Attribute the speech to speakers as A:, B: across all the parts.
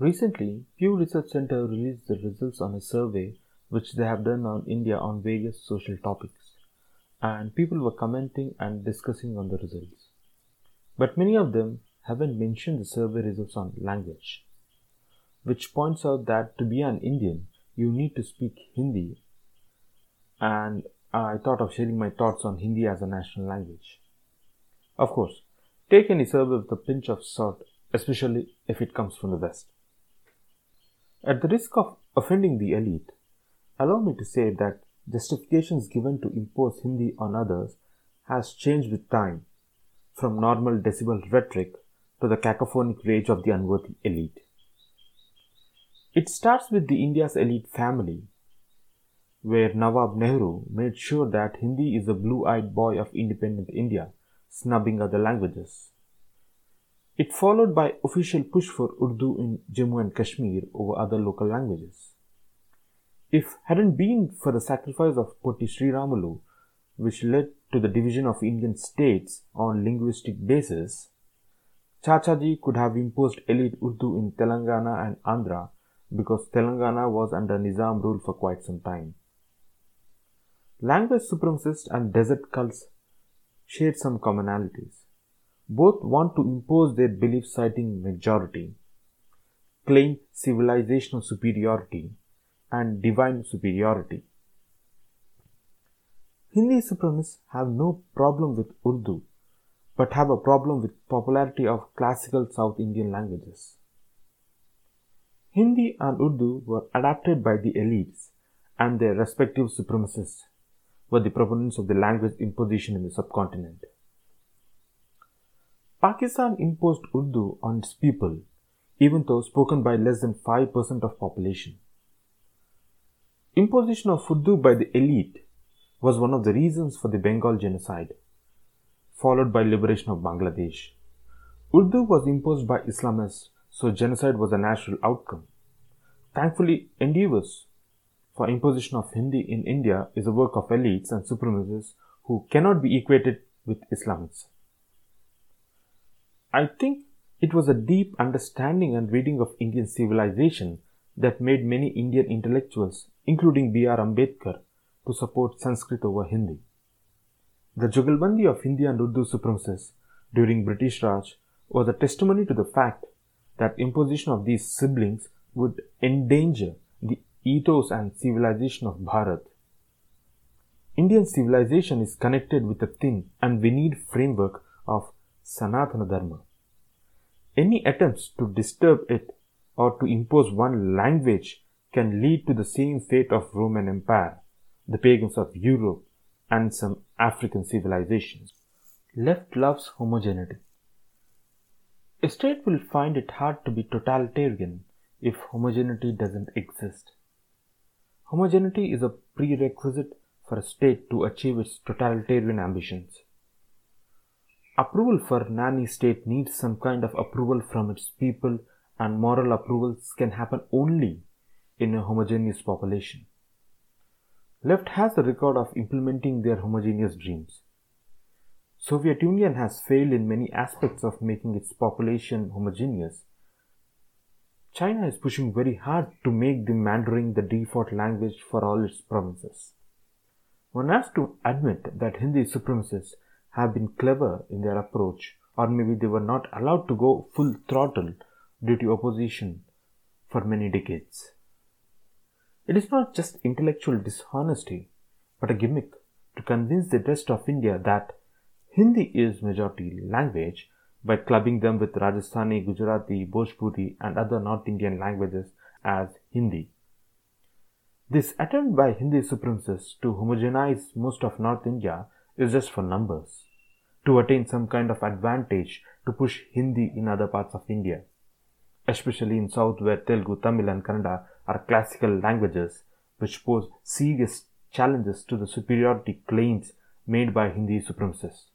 A: Recently, Pew Research Center released the results on a survey which they have done on India on various social topics, and people were commenting and discussing on the results. But many of them haven't mentioned the survey results on language, which points out that to be an Indian, you need to speak Hindi, and I thought of sharing my thoughts on Hindi as a national language. Of course, take any survey with a pinch of salt, especially if it comes from the West. At the risk of offending the elite, allow me to say that justifications given to impose Hindi on others has changed with time from normal decibel rhetoric to the cacophonic rage of the unworthy elite. It starts with the India's elite family, where Nawab Nehru made sure that Hindi is the blue-eyed boy of independent India, snubbing other languages. It followed by official push for Urdu in Jammu and Kashmir over other local languages. If hadn't been for the sacrifice of Potti Sriramulu, which led to the division of Indian states on linguistic basis, Chachaji could have imposed elite Urdu in Telangana and Andhra because Telangana was under Nizam rule for quite some time. Language supremacists and desert cults shared some commonalities. Both want to impose their belief citing majority, claim civilizational superiority, and divine superiority. Hindi supremacists have no problem with Urdu, but have a problem with popularity of classical South Indian languages. Hindi and Urdu were adapted by the elites and their respective supremacists were the proponents of the language imposition in the subcontinent. Pakistan imposed Urdu on its people, even though spoken by less than 5% of population. Imposition of Urdu by the elite was one of the reasons for the Bengal genocide, followed by liberation of Bangladesh. Urdu was imposed by Islamists, so genocide was a natural outcome. Thankfully, endeavors for imposition of Hindi in India is a work of elites and supremacists who cannot be equated with Islamists. I think it was a deep understanding and reading of Indian civilization that made many Indian intellectuals, including B.R. Ambedkar, to support Sanskrit over Hindi. The Jugalbandi of Hindi and Urdu supremacists during British Raj was a testimony to the fact that imposition of these siblings would endanger the ethos and civilization of Bharat. Indian civilization is connected with a thin and veneered framework of Sanatana Dharma. Any attempts to disturb it or to impose one language can lead to the same fate of Roman Empire, the pagans of Europe, and some African civilizations. Left loves homogeneity. A state will find it hard to be totalitarian if homogeneity doesn't exist. Homogeneity is a prerequisite for a state to achieve its totalitarian ambitions. Approval for nanny state needs some kind of approval from its people and moral approvals can happen only in a homogeneous population. Left has a record of implementing their homogeneous dreams. Soviet Union has failed in many aspects of making its population homogeneous. China is pushing very hard to make the Mandarin the default language for all its provinces. One has to admit that Hindi supremacists have been clever in their approach, or maybe they were not allowed to go full throttle due to opposition for many decades. It is not just intellectual dishonesty, but a gimmick to convince the rest of India that Hindi is majority language by clubbing them with Rajasthani, Gujarati, Bhojpuri and other North Indian languages as Hindi. This attempt by Hindi supremacists to homogenize most of North India is just for numbers, to attain some kind of advantage to push Hindi in other parts of India, especially in South where Telugu, Tamil and Kannada are classical languages which pose serious challenges to the superiority claims made by Hindi supremacists.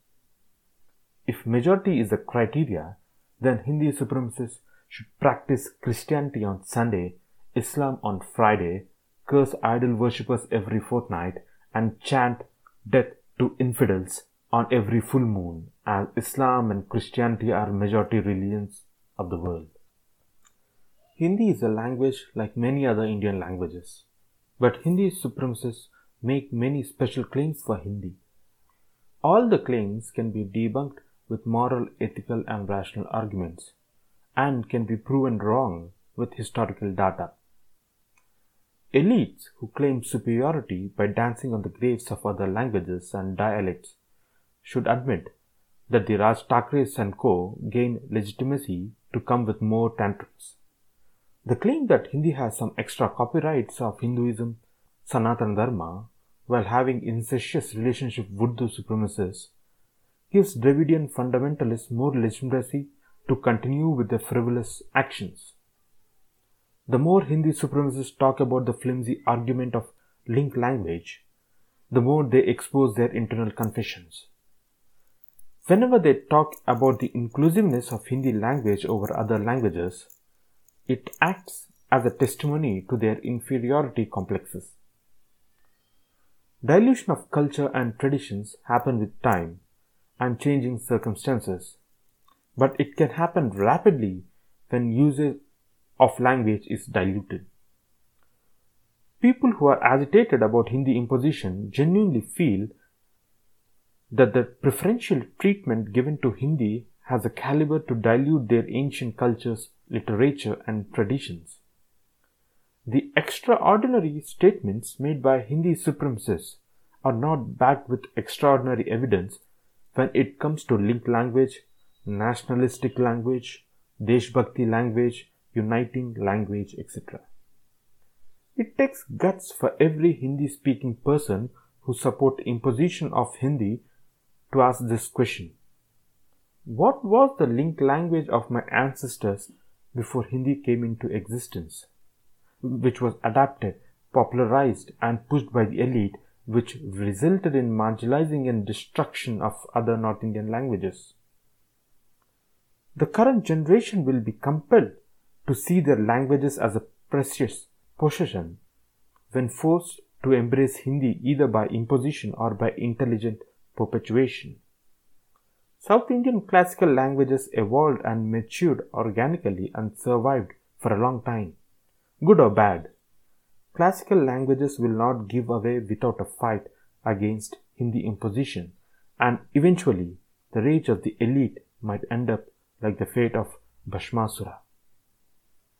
A: If majority is the criteria, then Hindi supremacists should practice Christianity on Sunday, Islam on Friday, curse idol worshippers every fortnight, and chant death to infidels on every full moon, as Islam and Christianity are majority religions of the world. Hindi is a language like many other Indian languages, but Hindi supremacists make many special claims for Hindi. All the claims can be debunked with moral, ethical, and rational arguments, and can be proven wrong with historical data. Elites who claim superiority by dancing on the graves of other languages and dialects should admit that the Raj Thackeray's and co gain legitimacy to come with more tantrums. The claim that Hindi has some extra copyrights of Hinduism, Sanatana Dharma, while having incestuous relationship with the supremacists, gives Dravidian fundamentalists more legitimacy to continue with their frivolous actions. The more Hindi supremacists talk about the flimsy argument of link language, the more they expose their internal confessions. Whenever they talk about the inclusiveness of Hindi language over other languages, it acts as a testimony to their inferiority complexes. Dilution of culture and traditions happen with time and changing circumstances, but it can happen rapidly when usage of language is diluted. People who are agitated about Hindi imposition genuinely feel that the preferential treatment given to Hindi has a caliber to dilute their ancient cultures, literature, and traditions. The extraordinary statements made by Hindi supremacists are not backed with extraordinary evidence when it comes to linked language, nationalistic language, Deshbhakti language, uniting language, etc. It takes guts for every Hindi speaking person who support imposition of Hindi to ask this question. What was the link language of my ancestors before Hindi came into existence, which was adapted, popularized, and pushed by the elite, which resulted in marginalizing and destruction of other North Indian languages? The current generation will be compelled to see their languages as a precious possession when forced to embrace Hindi either by imposition or by intelligent perpetuation. South Indian classical languages evolved and matured organically and survived for a long time. Good or bad, classical languages will not give away without a fight against Hindi imposition, and eventually the rage of the elite might end up like the fate of Bhashmasura.